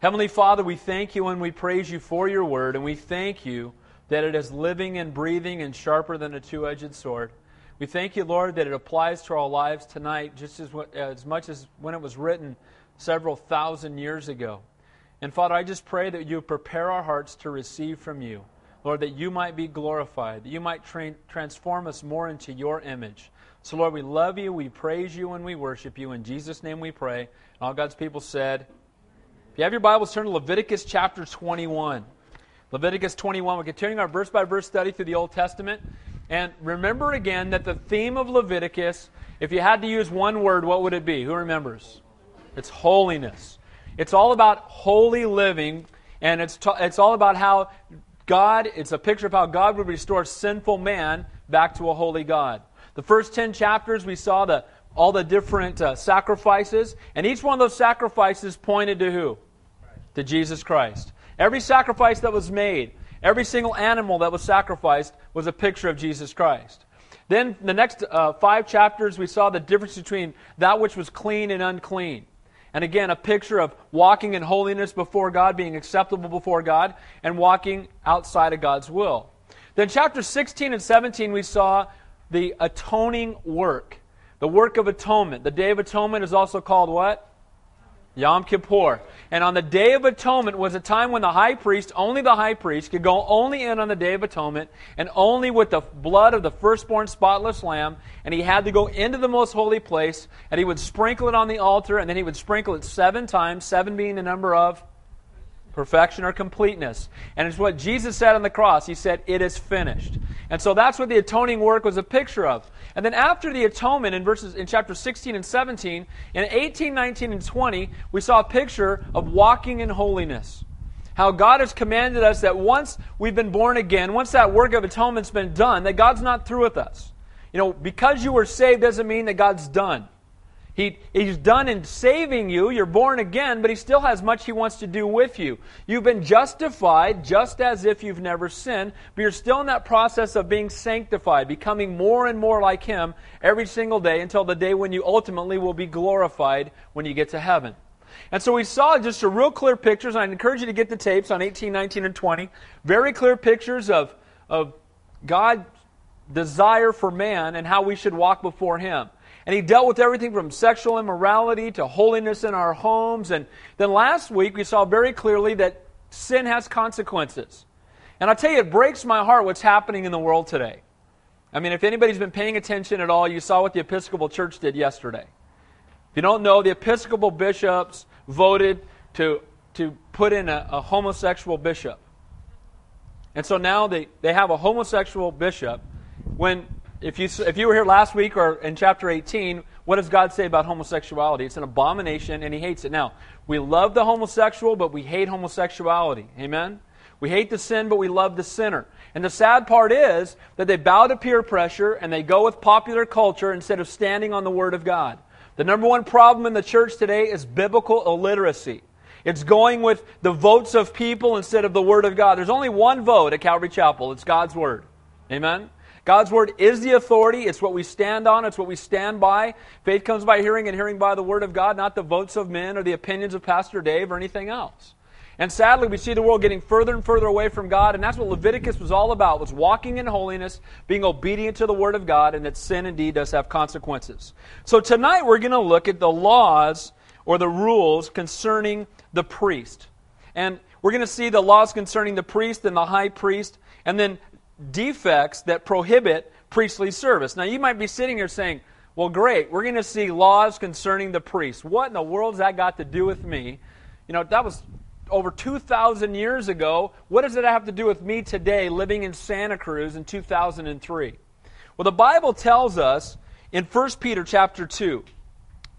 Heavenly Father, we thank you and we praise you for your word, and we thank you that it is living and breathing and sharper than a two edged sword. We thank you, Lord, that it applies to our lives tonight just as, as much as when it was written several thousand years ago. And Father, I just pray that you prepare our hearts to receive from you. Lord, that you might be glorified, that you might tra- transform us more into your image. So, Lord, we love you, we praise you, and we worship you. In Jesus' name we pray. And all God's people said, you have your Bibles, turn to Leviticus chapter 21. Leviticus 21. We're continuing our verse by verse study through the Old Testament. And remember again that the theme of Leviticus, if you had to use one word, what would it be? Who remembers? It's holiness. It's all about holy living, and it's, t- it's all about how God, it's a picture of how God would restore sinful man back to a holy God. The first 10 chapters, we saw the, all the different uh, sacrifices, and each one of those sacrifices pointed to who? To Jesus Christ. Every sacrifice that was made, every single animal that was sacrificed, was a picture of Jesus Christ. Then, the next uh, five chapters, we saw the difference between that which was clean and unclean. And again, a picture of walking in holiness before God, being acceptable before God, and walking outside of God's will. Then, chapter 16 and 17, we saw the atoning work. The work of atonement. The Day of Atonement is also called what? Yom Kippur. And on the Day of Atonement was a time when the high priest, only the high priest, could go only in on the Day of Atonement and only with the blood of the firstborn spotless lamb. And he had to go into the most holy place and he would sprinkle it on the altar and then he would sprinkle it seven times, seven being the number of perfection or completeness. And it's what Jesus said on the cross. He said, It is finished. And so that's what the atoning work was a picture of. And then after the atonement in verses in chapter 16 and 17, in 18, 19, and 20, we saw a picture of walking in holiness. How God has commanded us that once we've been born again, once that work of atonement's been done, that God's not through with us. You know, because you were saved doesn't mean that God's done. He, he's done in saving you. You're born again, but He still has much He wants to do with you. You've been justified just as if you've never sinned, but you're still in that process of being sanctified, becoming more and more like Him every single day until the day when you ultimately will be glorified when you get to heaven. And so we saw just a real clear pictures, I encourage you to get the tapes on 18, 19, and 20. Very clear pictures of, of God's desire for man and how we should walk before Him. And he dealt with everything from sexual immorality to holiness in our homes. And then last week we saw very clearly that sin has consequences. And I tell you, it breaks my heart what's happening in the world today. I mean, if anybody's been paying attention at all, you saw what the Episcopal Church did yesterday. If you don't know, the Episcopal bishops voted to, to put in a, a homosexual bishop. And so now they, they have a homosexual bishop when if you, if you were here last week or in chapter 18, what does God say about homosexuality? It's an abomination and he hates it. Now, we love the homosexual, but we hate homosexuality. Amen? We hate the sin, but we love the sinner. And the sad part is that they bow to peer pressure and they go with popular culture instead of standing on the Word of God. The number one problem in the church today is biblical illiteracy. It's going with the votes of people instead of the Word of God. There's only one vote at Calvary Chapel it's God's Word. Amen? God's word is the authority. It's what we stand on. It's what we stand by. Faith comes by hearing and hearing by the word of God, not the votes of men or the opinions of Pastor Dave or anything else. And sadly, we see the world getting further and further away from God, and that's what Leviticus was all about, was walking in holiness, being obedient to the Word of God, and that sin indeed does have consequences. So tonight we're going to look at the laws or the rules concerning the priest. And we're going to see the laws concerning the priest and the high priest, and then defects that prohibit priestly service. Now, you might be sitting here saying, well, great, we're going to see laws concerning the priests. What in the world's that got to do with me? You know, that was over 2,000 years ago. What does it have to do with me today living in Santa Cruz in 2003? Well, the Bible tells us in 1 Peter chapter 2,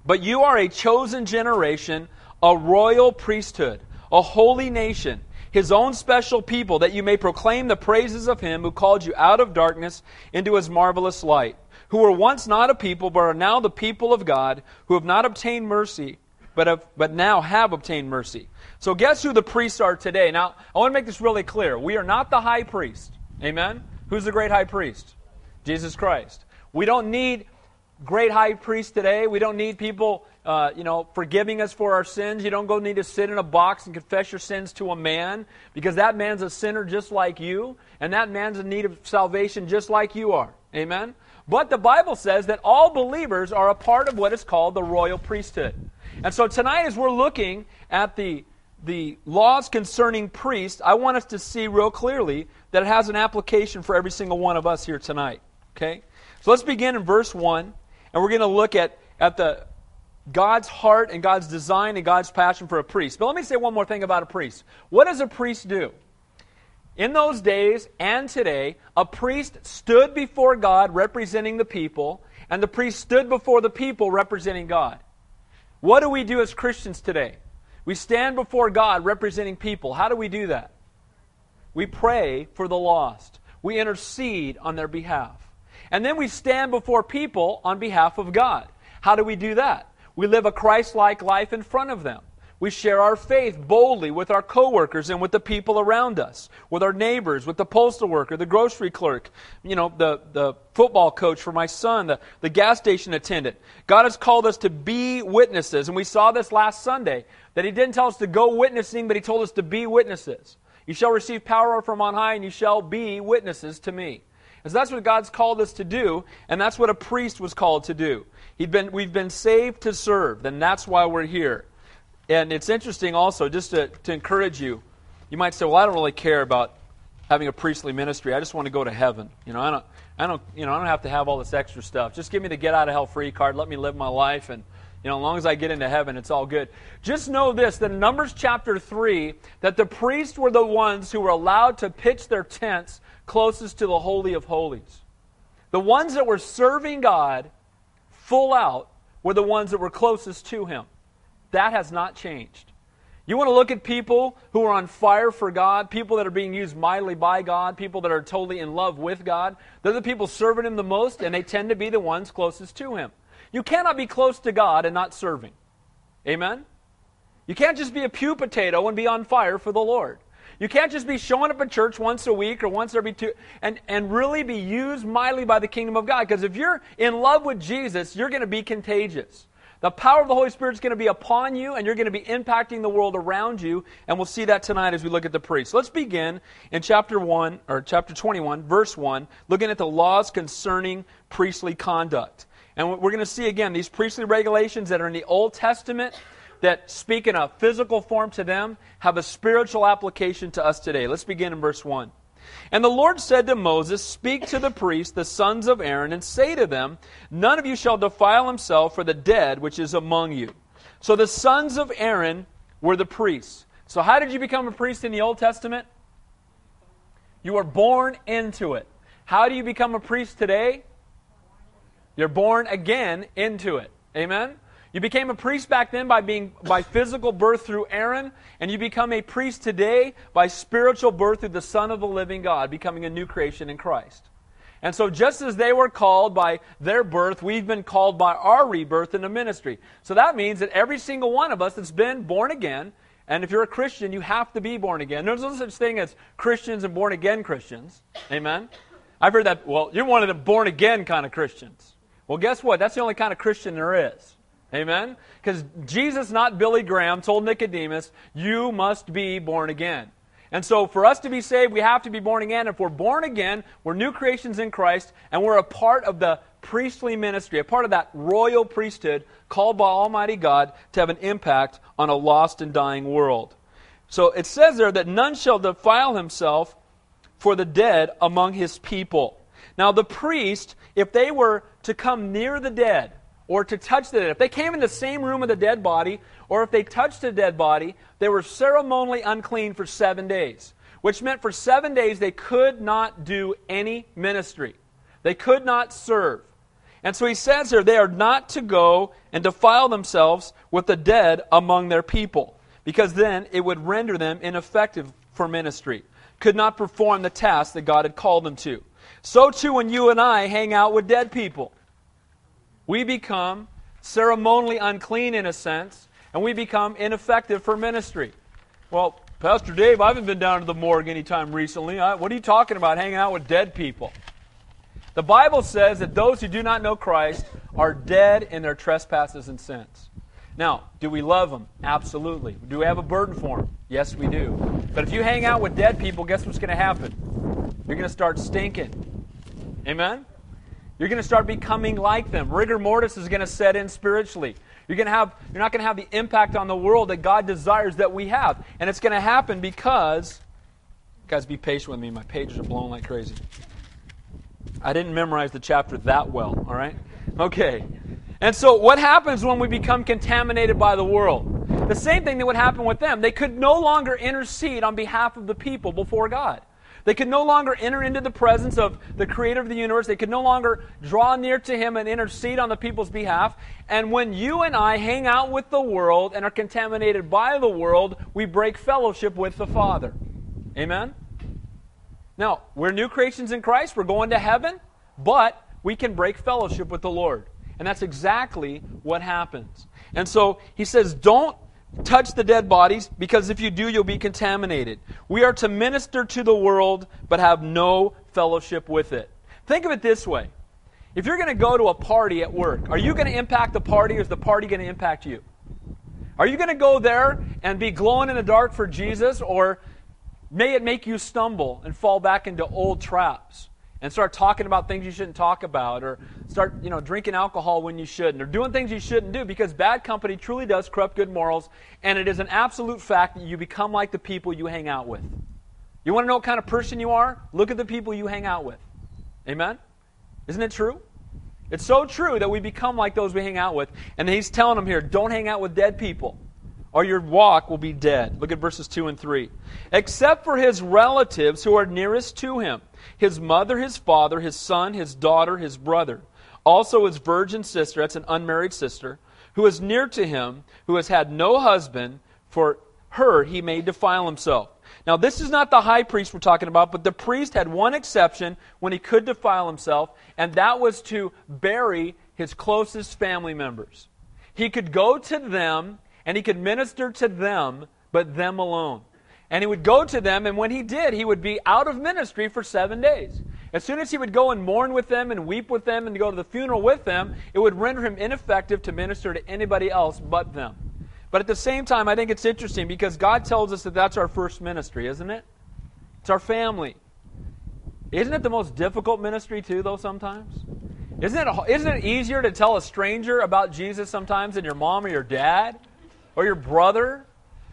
but you are a chosen generation, a royal priesthood, a holy nation his own special people, that you may proclaim the praises of him who called you out of darkness into his marvelous light, who were once not a people, but are now the people of God, who have not obtained mercy, but, have, but now have obtained mercy. So, guess who the priests are today? Now, I want to make this really clear. We are not the high priest. Amen? Who's the great high priest? Jesus Christ. We don't need great high priests today. We don't need people uh, you know, forgiving us for our sins. You don't go need to sit in a box and confess your sins to a man because that man's a sinner just like you, and that man's in need of salvation just like you are. Amen? But the Bible says that all believers are a part of what is called the royal priesthood. And so tonight, as we're looking at the, the laws concerning priests, I want us to see real clearly that it has an application for every single one of us here tonight. Okay? So let's begin in verse 1, and we're going to look at, at the God's heart and God's design and God's passion for a priest. But let me say one more thing about a priest. What does a priest do? In those days and today, a priest stood before God representing the people, and the priest stood before the people representing God. What do we do as Christians today? We stand before God representing people. How do we do that? We pray for the lost. We intercede on their behalf. And then we stand before people on behalf of God. How do we do that? We live a Christ like life in front of them. We share our faith boldly with our coworkers and with the people around us, with our neighbors, with the postal worker, the grocery clerk, you know, the, the football coach for my son, the, the gas station attendant. God has called us to be witnesses, and we saw this last Sunday, that He didn't tell us to go witnessing, but He told us to be witnesses. You shall receive power from on high, and you shall be witnesses to me. And so that's what God's called us to do, and that's what a priest was called to do. He'd been, we've been saved to serve, and that's why we're here. And it's interesting also, just to, to encourage you, you might say, well, I don't really care about having a priestly ministry. I just want to go to heaven. You know, I don't, I don't, you know, I don't have to have all this extra stuff. Just give me the get out of hell free card. Let me live my life, and you know, as long as I get into heaven, it's all good. Just know this: that in Numbers chapter three, that the priests were the ones who were allowed to pitch their tents closest to the holy of holies. The ones that were serving God full out were the ones that were closest to Him. That has not changed. You want to look at people who are on fire for God, people that are being used mightily by God, people that are totally in love with God. They're the people serving Him the most, and they tend to be the ones closest to Him. You cannot be close to God and not serving. Amen? You can't just be a pew potato and be on fire for the Lord. You can't just be showing up at church once a week or once every two and, and really be used mightily by the kingdom of God. Because if you're in love with Jesus, you're going to be contagious. The power of the Holy Spirit is going to be upon you, and you're going to be impacting the world around you. And we'll see that tonight as we look at the priest. Let's begin in chapter 1, or chapter 21, verse 1, looking at the laws concerning priestly conduct. And we're going to see again these priestly regulations that are in the Old Testament that speak in a physical form to them have a spiritual application to us today. Let's begin in verse 1. And the Lord said to Moses, Speak to the priests, the sons of Aaron, and say to them, None of you shall defile himself for the dead which is among you. So the sons of Aaron were the priests. So, how did you become a priest in the Old Testament? You were born into it. How do you become a priest today? You're born again into it. Amen? You became a priest back then by being by physical birth through Aaron, and you become a priest today by spiritual birth through the Son of the living God, becoming a new creation in Christ. And so, just as they were called by their birth, we've been called by our rebirth in the ministry. So that means that every single one of us that's been born again, and if you're a Christian, you have to be born again. There's no such thing as Christians and born again Christians. Amen? I've heard that, well, you're one of the born again kind of Christians. Well, guess what? That's the only kind of Christian there is. Amen? Because Jesus, not Billy Graham, told Nicodemus, You must be born again. And so, for us to be saved, we have to be born again. If we're born again, we're new creations in Christ, and we're a part of the priestly ministry, a part of that royal priesthood called by Almighty God to have an impact on a lost and dying world. So, it says there that none shall defile himself for the dead among his people. Now, the priest, if they were to come near the dead, or to touch the dead. If they came in the same room with the dead body, or if they touched a dead body, they were ceremonially unclean for seven days, which meant for seven days they could not do any ministry. They could not serve. And so he says here, they are not to go and defile themselves with the dead among their people, because then it would render them ineffective for ministry, could not perform the task that God had called them to. So too when you and I hang out with dead people we become ceremonially unclean in a sense, and we become ineffective for ministry. Well, Pastor Dave, I haven't been down to the morgue anytime recently. I, what are you talking about, hanging out with dead people? The Bible says that those who do not know Christ are dead in their trespasses and sins. Now, do we love them? Absolutely. Do we have a burden for them? Yes, we do. But if you hang out with dead people, guess what's going to happen? You're going to start stinking. Amen? You're going to start becoming like them. Rigor mortis is going to set in spiritually. You're, going to have, you're not going to have the impact on the world that God desires that we have. And it's going to happen because, guys, be patient with me. My pages are blowing like crazy. I didn't memorize the chapter that well, all right? Okay. And so, what happens when we become contaminated by the world? The same thing that would happen with them. They could no longer intercede on behalf of the people before God. They could no longer enter into the presence of the creator of the universe. They could no longer draw near to him and intercede on the people's behalf. And when you and I hang out with the world and are contaminated by the world, we break fellowship with the Father. Amen? Now, we're new creations in Christ. We're going to heaven, but we can break fellowship with the Lord. And that's exactly what happens. And so he says, don't touch the dead bodies because if you do, you'll be contaminated. We are to minister to the world but have no fellowship with it. Think of it this way if you're going to go to a party at work, are you going to impact the party or is the party going to impact you? Are you going to go there and be glowing in the dark for Jesus or may it make you stumble and fall back into old traps? And start talking about things you shouldn't talk about or start you know drinking alcohol when you shouldn't or doing things you shouldn't do because bad company truly does corrupt good morals and it is an absolute fact that you become like the people you hang out with. You want to know what kind of person you are? Look at the people you hang out with. Amen? Isn't it true? It's so true that we become like those we hang out with and he's telling them here don't hang out with dead people or your walk will be dead. Look at verses 2 and 3. Except for his relatives who are nearest to him his mother, his father, his son, his daughter, his brother, also his virgin sister, that's an unmarried sister, who is near to him, who has had no husband, for her he may defile himself. Now, this is not the high priest we're talking about, but the priest had one exception when he could defile himself, and that was to bury his closest family members. He could go to them and he could minister to them, but them alone. And he would go to them, and when he did, he would be out of ministry for seven days. As soon as he would go and mourn with them and weep with them and go to the funeral with them, it would render him ineffective to minister to anybody else but them. But at the same time, I think it's interesting because God tells us that that's our first ministry, isn't it? It's our family. Isn't it the most difficult ministry, too, though, sometimes? Isn't it, isn't it easier to tell a stranger about Jesus sometimes than your mom or your dad or your brother?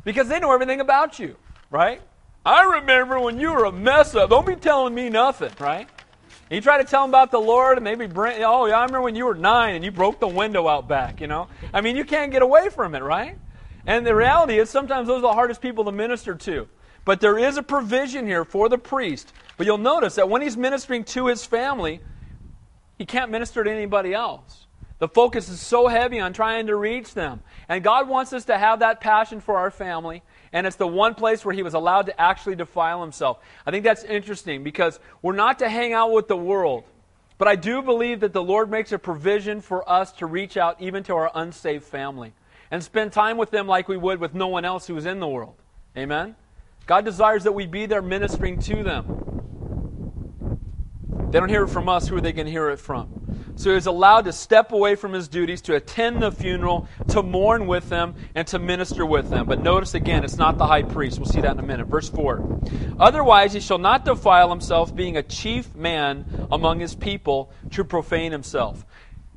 Because they know everything about you right? I remember when you were a mess up. Don't be telling me nothing, right? And you try to tell them about the Lord, and maybe bring, oh, yeah, I remember when you were nine and you broke the window out back, you know? I mean, you can't get away from it, right? And the reality is sometimes those are the hardest people to minister to. But there is a provision here for the priest. But you'll notice that when he's ministering to his family, he can't minister to anybody else. The focus is so heavy on trying to reach them. And God wants us to have that passion for our family and it's the one place where he was allowed to actually defile himself. I think that's interesting because we're not to hang out with the world. But I do believe that the Lord makes a provision for us to reach out even to our unsaved family and spend time with them like we would with no one else who is in the world. Amen? God desires that we be there ministering to them. They don't hear it from us, who are they going to hear it from? So he was allowed to step away from his duties, to attend the funeral, to mourn with them, and to minister with them. But notice again, it's not the high priest. We'll see that in a minute. Verse 4. Otherwise, he shall not defile himself, being a chief man among his people, to profane himself.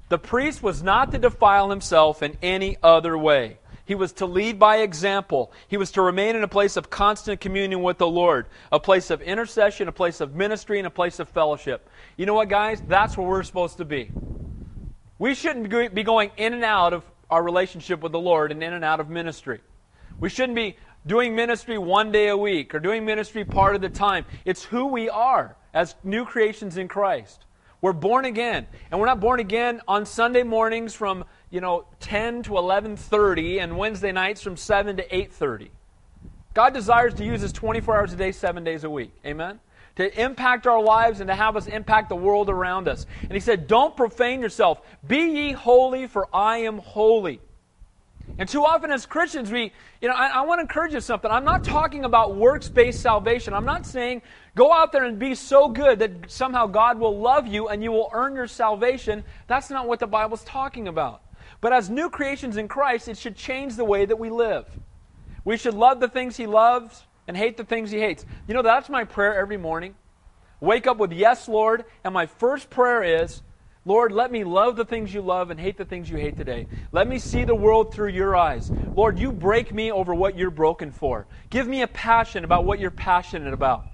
The priest was not to defile himself in any other way. He was to lead by example. He was to remain in a place of constant communion with the Lord, a place of intercession, a place of ministry, and a place of fellowship. You know what, guys? That's where we're supposed to be. We shouldn't be going in and out of our relationship with the Lord and in and out of ministry. We shouldn't be doing ministry one day a week or doing ministry part of the time. It's who we are as new creations in Christ. We're born again. And we're not born again on Sunday mornings from you know, 10 to 11:30 and Wednesday nights from 7 to 8:30. God desires to use us 24 hours a day, 7 days a week. Amen. To impact our lives and to have us impact the world around us. And he said, "Don't profane yourself. Be ye holy, for I am holy." And too often as Christians, we, you know, I, I want to encourage you something. I'm not talking about works based salvation. I'm not saying go out there and be so good that somehow God will love you and you will earn your salvation. That's not what the Bible's talking about. But as new creations in Christ, it should change the way that we live. We should love the things He loves and hate the things He hates. You know, that's my prayer every morning. Wake up with, Yes, Lord. And my first prayer is, Lord, let me love the things you love and hate the things you hate today. Let me see the world through your eyes. Lord, you break me over what you're broken for. Give me a passion about what you're passionate about.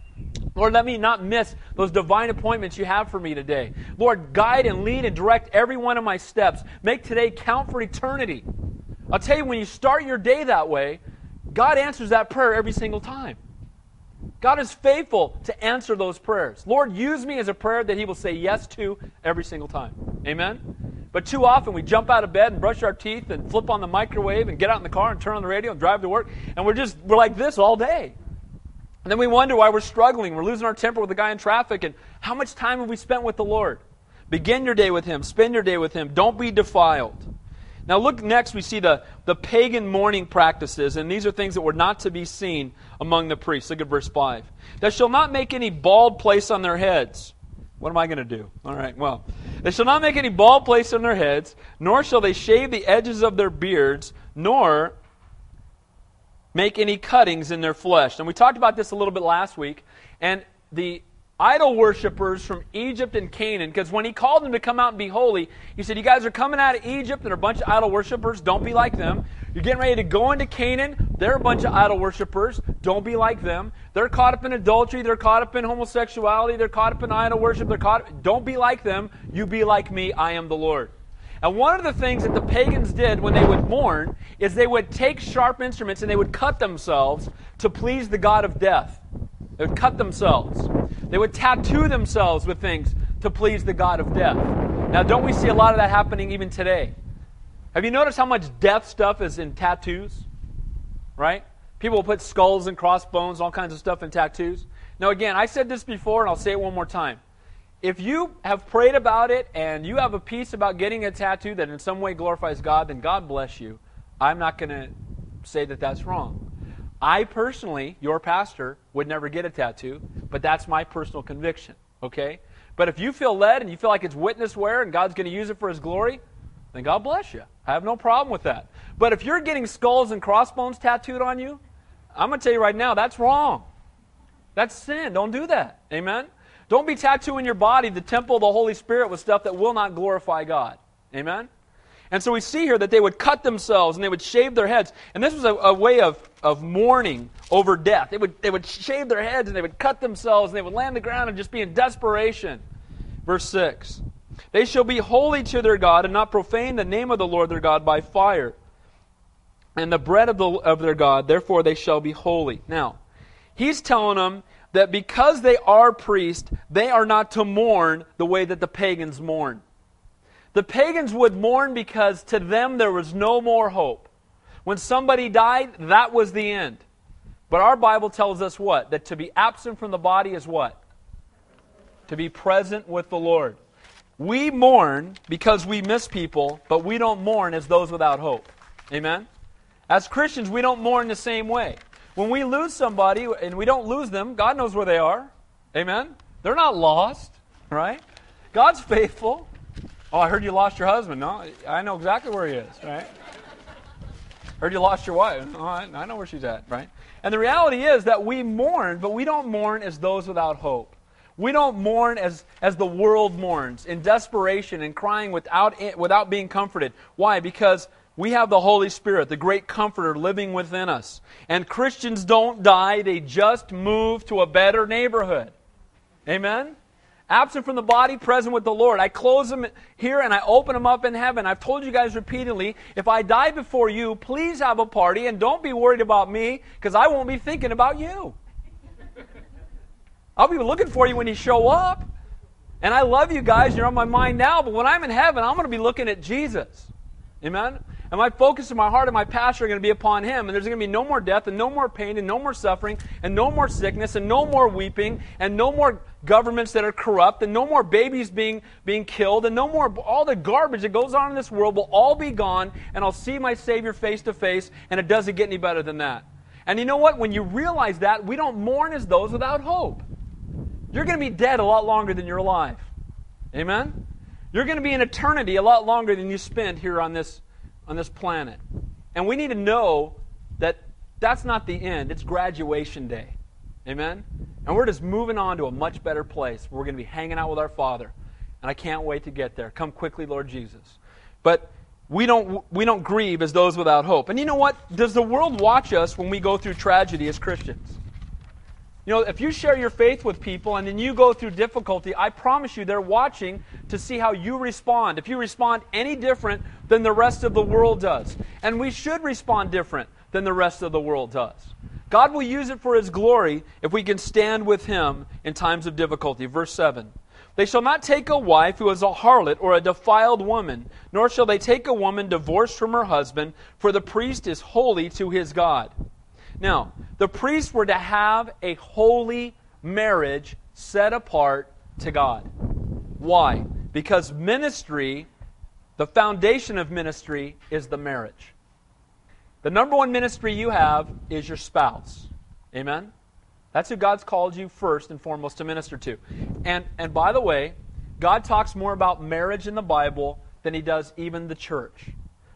Lord, let me not miss those divine appointments you have for me today. Lord, guide and lead and direct every one of my steps. Make today count for eternity. I'll tell you, when you start your day that way, God answers that prayer every single time. God is faithful to answer those prayers. Lord, use me as a prayer that He will say yes to every single time. Amen? But too often we jump out of bed and brush our teeth and flip on the microwave and get out in the car and turn on the radio and drive to work, and we're just, we're like this all day. And then we wonder why we're struggling. We're losing our temper with the guy in traffic. And how much time have we spent with the Lord? Begin your day with Him. Spend your day with Him. Don't be defiled. Now, look next, we see the, the pagan mourning practices, and these are things that were not to be seen among the priests. Look at verse 5. They shall not make any bald place on their heads. What am I going to do? All right, well. They shall not make any bald place on their heads, nor shall they shave the edges of their beards, nor make any cuttings in their flesh. And we talked about this a little bit last week. And the idol worshippers from Egypt and Canaan, because when he called them to come out and be holy, he said, You guys are coming out of Egypt and are a bunch of idol worshippers. Don't be like them. You're getting ready to go into Canaan. They're a bunch of idol worshippers. Don't be like them. They're caught up in adultery. They're caught up in homosexuality. They're caught up in idol worship. They're caught. up. Don't be like them. You be like me. I am the Lord. And one of the things that the pagans did when they would mourn is they would take sharp instruments and they would cut themselves to please the God of death. They would cut themselves. They would tattoo themselves with things to please the God of death. Now, don't we see a lot of that happening even today? Have you noticed how much death stuff is in tattoos? Right? People put skulls and crossbones, all kinds of stuff in tattoos. Now, again, I said this before and I'll say it one more time if you have prayed about it and you have a peace about getting a tattoo that in some way glorifies God, then God bless you. I'm not going to say that that's wrong. I personally, your pastor, would never get a tattoo, but that's my personal conviction, okay? But if you feel led and you feel like it's witness wear and God's going to use it for His glory, then God bless you. I have no problem with that. But if you're getting skulls and crossbones tattooed on you, I'm going to tell you right now, that's wrong. That's sin. Don't do that. Amen? Don't be tattooing your body, the temple of the Holy Spirit, with stuff that will not glorify God. Amen? And so we see here that they would cut themselves and they would shave their heads. And this was a, a, way of, of mourning over death. They would, they would shave their heads and they would cut themselves and they would land the ground and just be in desperation. Verse 6 They shall be holy to their God and not profane the name of the Lord their God by fire. And the bread of, the, of their God, therefore they shall be holy. Now, he's telling them that because they are priests, they are not to mourn the way that the pagans mourn. The pagans would mourn because to them there was no more hope. When somebody died, that was the end. But our Bible tells us what? That to be absent from the body is what? To be present with the Lord. We mourn because we miss people, but we don't mourn as those without hope. Amen? As Christians, we don't mourn the same way. When we lose somebody and we don't lose them, God knows where they are. Amen? They're not lost, right? God's faithful. Oh, I heard you lost your husband. No, I know exactly where he is, right? Heard you lost your wife. Oh, I, I know where she's at, right? And the reality is that we mourn, but we don't mourn as those without hope. We don't mourn as, as the world mourns, in desperation and crying without, without being comforted. Why? Because we have the Holy Spirit, the great comforter living within us. And Christians don't die, they just move to a better neighborhood. Amen? Absent from the body, present with the Lord. I close them here and I open them up in heaven. I've told you guys repeatedly if I die before you, please have a party and don't be worried about me because I won't be thinking about you. I'll be looking for you when you show up. And I love you guys, you're on my mind now, but when I'm in heaven, I'm going to be looking at Jesus. Amen? And my focus and my heart and my passion are going to be upon Him. And there's going to be no more death and no more pain and no more suffering and no more sickness and no more weeping and no more governments that are corrupt and no more babies being, being killed and no more, all the garbage that goes on in this world will all be gone and I'll see my Savior face to face and it doesn't get any better than that. And you know what? When you realize that, we don't mourn as those without hope. You're going to be dead a lot longer than you're alive. Amen? You're going to be in eternity a lot longer than you spend here on this on this planet. And we need to know that that's not the end, it's graduation day. Amen? And we're just moving on to a much better place. We're going to be hanging out with our Father. And I can't wait to get there. Come quickly, Lord Jesus. But we don't, we don't grieve as those without hope. And you know what? Does the world watch us when we go through tragedy as Christians? You know, if you share your faith with people and then you go through difficulty, I promise you they're watching to see how you respond. If you respond any different than the rest of the world does. And we should respond different than the rest of the world does. God will use it for His glory if we can stand with Him in times of difficulty. Verse 7 They shall not take a wife who is a harlot or a defiled woman, nor shall they take a woman divorced from her husband, for the priest is holy to his God. Now, the priests were to have a holy marriage set apart to God. Why? Because ministry, the foundation of ministry, is the marriage. The number one ministry you have is your spouse. Amen? That's who God's called you first and foremost to minister to. And, and by the way, God talks more about marriage in the Bible than he does even the church.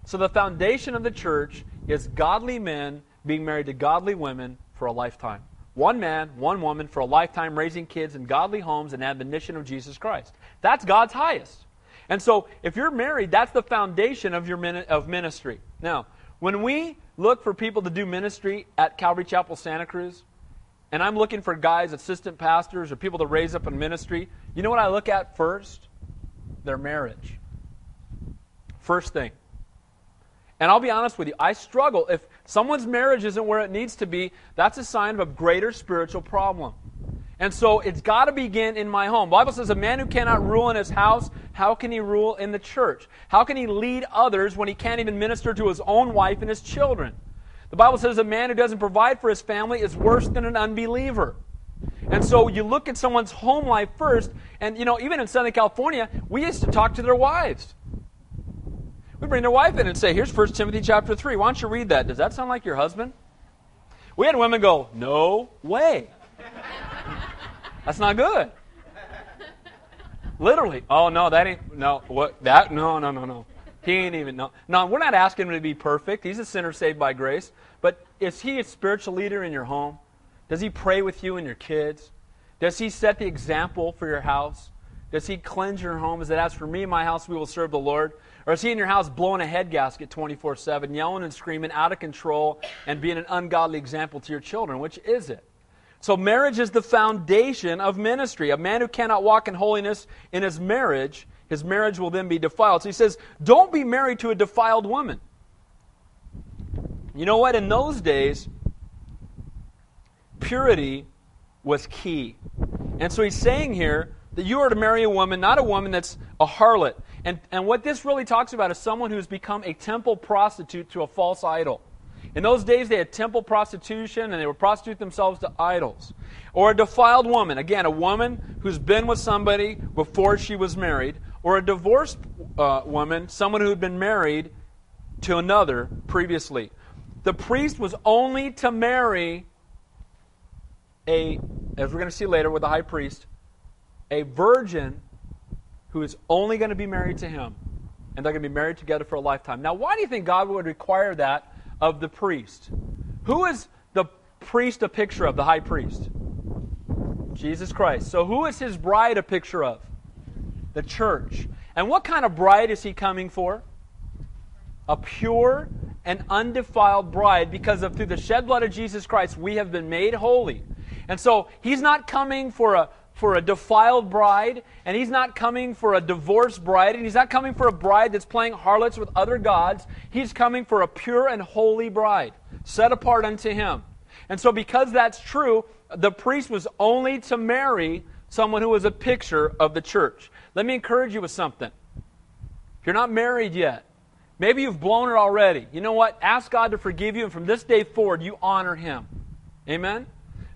So the foundation of the church is godly men being married to godly women for a lifetime. One man, one woman for a lifetime, raising kids in godly homes and admonition of Jesus Christ. That's God's highest. And so, if you're married, that's the foundation of your of ministry. Now, when we look for people to do ministry at Calvary Chapel Santa Cruz, and I'm looking for guys, assistant pastors, or people to raise up in ministry, you know what I look at first? Their marriage. First thing. And I'll be honest with you, I struggle. If someone's marriage isn't where it needs to be, that's a sign of a greater spiritual problem. And so it's got to begin in my home. The Bible says a man who cannot rule in his house, how can he rule in the church? How can he lead others when he can't even minister to his own wife and his children? The Bible says a man who doesn't provide for his family is worse than an unbeliever. And so you look at someone's home life first, and you know, even in Southern California, we used to talk to their wives. We bring their wife in and say, here's 1 Timothy chapter 3. Why don't you read that? Does that sound like your husband? We had women go, no way. That's not good. Literally. Oh no, that ain't no what that no no no no. He ain't even no. No, we're not asking him to be perfect. He's a sinner saved by grace. But is he a spiritual leader in your home? Does he pray with you and your kids? Does he set the example for your house? Does he cleanse your home? Is it as for me and my house we will serve the Lord? Or is he in your house blowing a head gasket 24 7, yelling and screaming, out of control, and being an ungodly example to your children? Which is it? So, marriage is the foundation of ministry. A man who cannot walk in holiness in his marriage, his marriage will then be defiled. So, he says, don't be married to a defiled woman. You know what? In those days, purity was key. And so, he's saying here that you are to marry a woman, not a woman that's a harlot. And, and what this really talks about is someone who's become a temple prostitute to a false idol. In those days, they had temple prostitution and they would prostitute themselves to idols. Or a defiled woman, again, a woman who's been with somebody before she was married. Or a divorced uh, woman, someone who had been married to another previously. The priest was only to marry a, as we're going to see later with the high priest, a virgin who is only going to be married to him, and they're going to be married together for a lifetime. Now, why do you think God would require that of the priest? Who is the priest a picture of, the high priest? Jesus Christ. So, who is his bride a picture of? The church. And what kind of bride is he coming for? A pure and undefiled bride because of through the shed blood of Jesus Christ we have been made holy. And so he's not coming for a for a defiled bride, and he's not coming for a divorced bride, and he's not coming for a bride that's playing harlots with other gods. He's coming for a pure and holy bride, set apart unto him. And so, because that's true, the priest was only to marry someone who was a picture of the church. Let me encourage you with something. If you're not married yet, maybe you've blown it already. You know what? Ask God to forgive you, and from this day forward, you honor Him. Amen?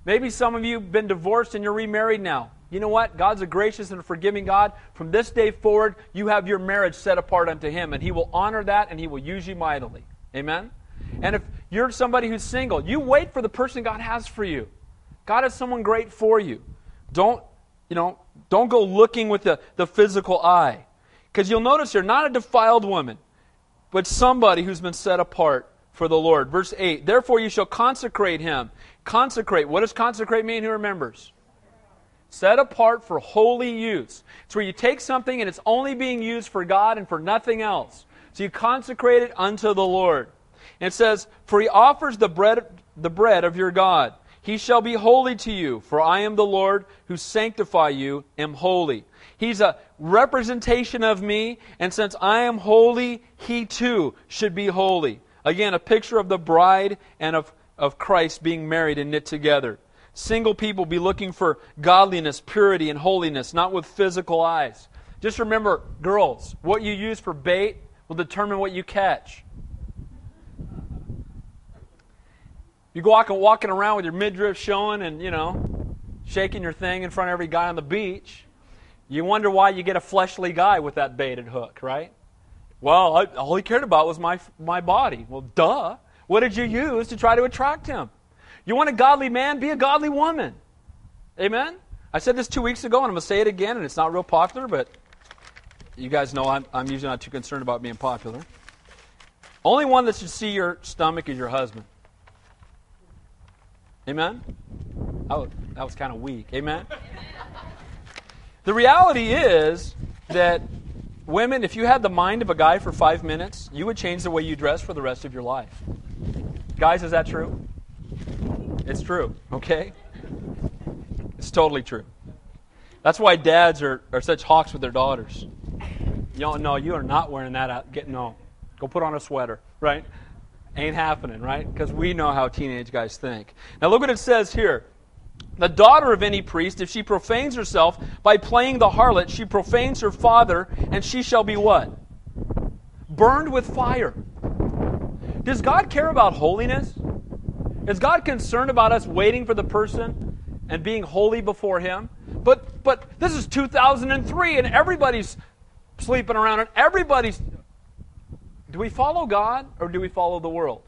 Maybe some of you have been divorced and you're remarried now. You know what? God's a gracious and forgiving God. From this day forward, you have your marriage set apart unto Him, and He will honor that and He will use you mightily. Amen? And if you're somebody who's single, you wait for the person God has for you. God has someone great for you. Don't, you know, don't go looking with the, the physical eye. Because you'll notice you're not a defiled woman. but somebody who's been set apart for the Lord. Verse 8 Therefore you shall consecrate him. Consecrate. What does consecrate mean? Who remembers? Set apart for holy use. It's where you take something and it's only being used for God and for nothing else. So you consecrate it unto the Lord. And it says, For he offers the bread, the bread of your God. He shall be holy to you, for I am the Lord who sanctify you, am holy. He's a representation of me, and since I am holy, he too should be holy. Again, a picture of the bride and of, of Christ being married and knit together. Single people be looking for godliness, purity, and holiness, not with physical eyes. Just remember, girls, what you use for bait will determine what you catch. You go walking, walking around with your midriff showing and, you know, shaking your thing in front of every guy on the beach. You wonder why you get a fleshly guy with that baited hook, right? Well, I, all he cared about was my, my body. Well, duh. What did you use to try to attract him? You want a godly man? Be a godly woman. Amen? I said this two weeks ago, and I'm going to say it again, and it's not real popular, but you guys know I'm, I'm usually not too concerned about being popular. Only one that should see your stomach is your husband. Amen? Oh, that was kind of weak. Amen? the reality is that women, if you had the mind of a guy for five minutes, you would change the way you dress for the rest of your life. Guys, is that true? It's true, okay? It's totally true. That's why dads are, are such hawks with their daughters. You don't know, you are not wearing that out. Get, no. Go put on a sweater, right? Ain't happening, right? Because we know how teenage guys think. Now look what it says here. The daughter of any priest, if she profanes herself by playing the harlot, she profanes her father, and she shall be what? Burned with fire. Does God care about holiness? Is God concerned about us waiting for the person and being holy before Him? But but this is 2003 and everybody's sleeping around and everybody's do we follow God or do we follow the world?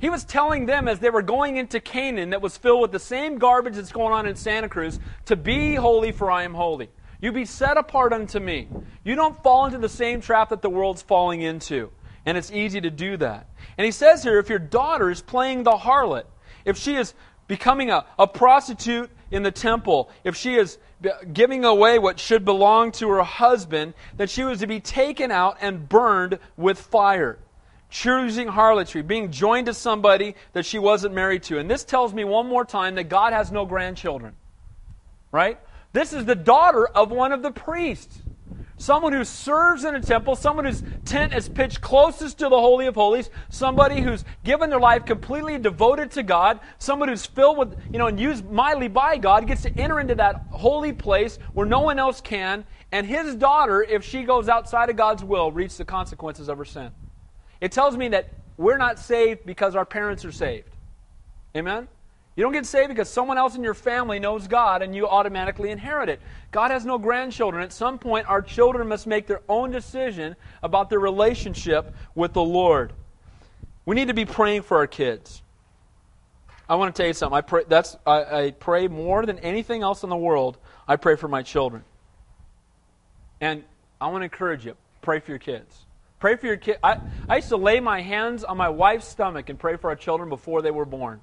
He was telling them as they were going into Canaan that was filled with the same garbage that's going on in Santa Cruz to be holy, for I am holy. You be set apart unto me. You don't fall into the same trap that the world's falling into. And it's easy to do that. And he says here if your daughter is playing the harlot, if she is becoming a, a prostitute in the temple, if she is giving away what should belong to her husband, that she was to be taken out and burned with fire. Choosing harlotry, being joined to somebody that she wasn't married to. And this tells me one more time that God has no grandchildren. Right? This is the daughter of one of the priests someone who serves in a temple, someone whose tent is pitched closest to the Holy of Holies, somebody who's given their life completely devoted to God, someone who's filled with, you know, and used mightily by God, gets to enter into that holy place where no one else can, and his daughter, if she goes outside of God's will, reaps the consequences of her sin. It tells me that we're not saved because our parents are saved. Amen? You don't get saved because someone else in your family knows God and you automatically inherit it. God has no grandchildren. At some point, our children must make their own decision about their relationship with the Lord. We need to be praying for our kids. I want to tell you something. I pray, that's, I, I pray more than anything else in the world. I pray for my children. And I want to encourage you pray for your kids. Pray for your kids. I, I used to lay my hands on my wife's stomach and pray for our children before they were born.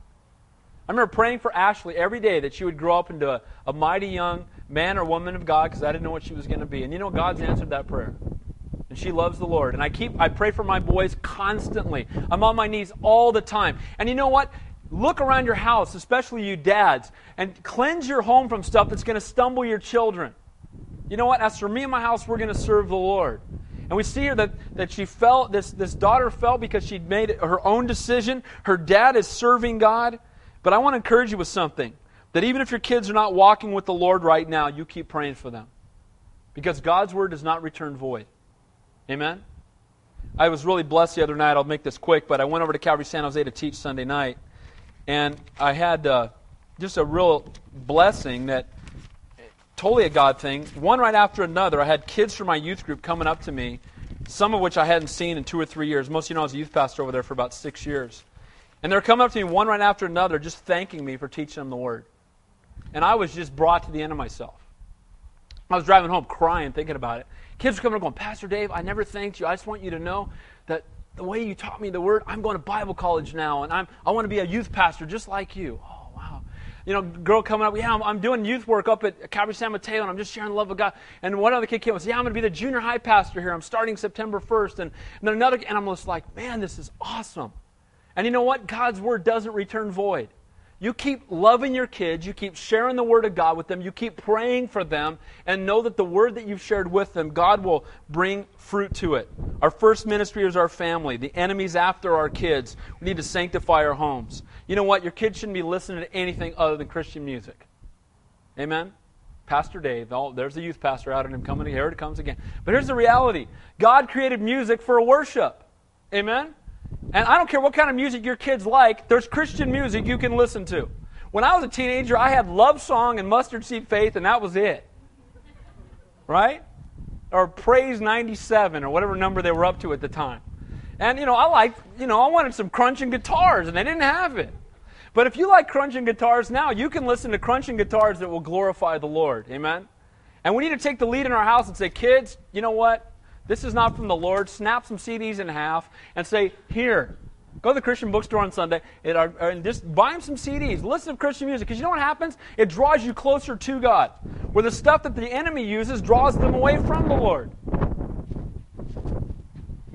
I remember praying for Ashley every day that she would grow up into a, a mighty young man or woman of God because I didn't know what she was going to be. And you know, God's answered that prayer. And she loves the Lord. And I keep I pray for my boys constantly. I'm on my knees all the time. And you know what? Look around your house, especially you dads, and cleanse your home from stuff that's going to stumble your children. You know what? As for me and my house, we're going to serve the Lord. And we see here that, that she fell, this, this daughter fell because she'd made her own decision. Her dad is serving God. But I want to encourage you with something that even if your kids are not walking with the Lord right now, you keep praying for them. Because God's word does not return void. Amen? I was really blessed the other night. I'll make this quick, but I went over to Calvary San Jose to teach Sunday night. And I had uh, just a real blessing that totally a God thing. One right after another, I had kids from my youth group coming up to me, some of which I hadn't seen in two or three years. Most of you know I was a youth pastor over there for about six years. And they're coming up to me one right after another, just thanking me for teaching them the word. And I was just brought to the end of myself. I was driving home crying, thinking about it. Kids were coming up going, Pastor Dave, I never thanked you. I just want you to know that the way you taught me the word, I'm going to Bible college now, and I'm, I want to be a youth pastor just like you. Oh. You know, girl coming up, yeah, I'm, I'm doing youth work up at Calvary San Mateo, and I'm just sharing the love of God. And one other kid came and said, yeah, I'm going to be the junior high pastor here. I'm starting September 1st. And, and then another, and I'm just like, man, this is awesome. And you know what? God's word doesn't return void. You keep loving your kids, you keep sharing the Word of God with them, you keep praying for them, and know that the Word that you've shared with them, God will bring fruit to it. Our first ministry is our family. The enemy's after our kids. We need to sanctify our homes. You know what? Your kids shouldn't be listening to anything other than Christian music. Amen? Pastor Dave, there's a youth pastor out and him coming. Here it comes again. But here's the reality God created music for worship. Amen? And I don't care what kind of music your kids like, there's Christian music you can listen to. When I was a teenager, I had Love Song and Mustard Seed Faith, and that was it. Right? Or Praise 97, or whatever number they were up to at the time. And, you know, I like, you know, I wanted some crunching guitars, and they didn't have it. But if you like crunching guitars now, you can listen to crunching guitars that will glorify the Lord. Amen? And we need to take the lead in our house and say, kids, you know what? This is not from the Lord. Snap some CDs in half and say, Here, go to the Christian bookstore on Sunday and just buy them some CDs. Listen to Christian music. Because you know what happens? It draws you closer to God. Where the stuff that the enemy uses draws them away from the Lord.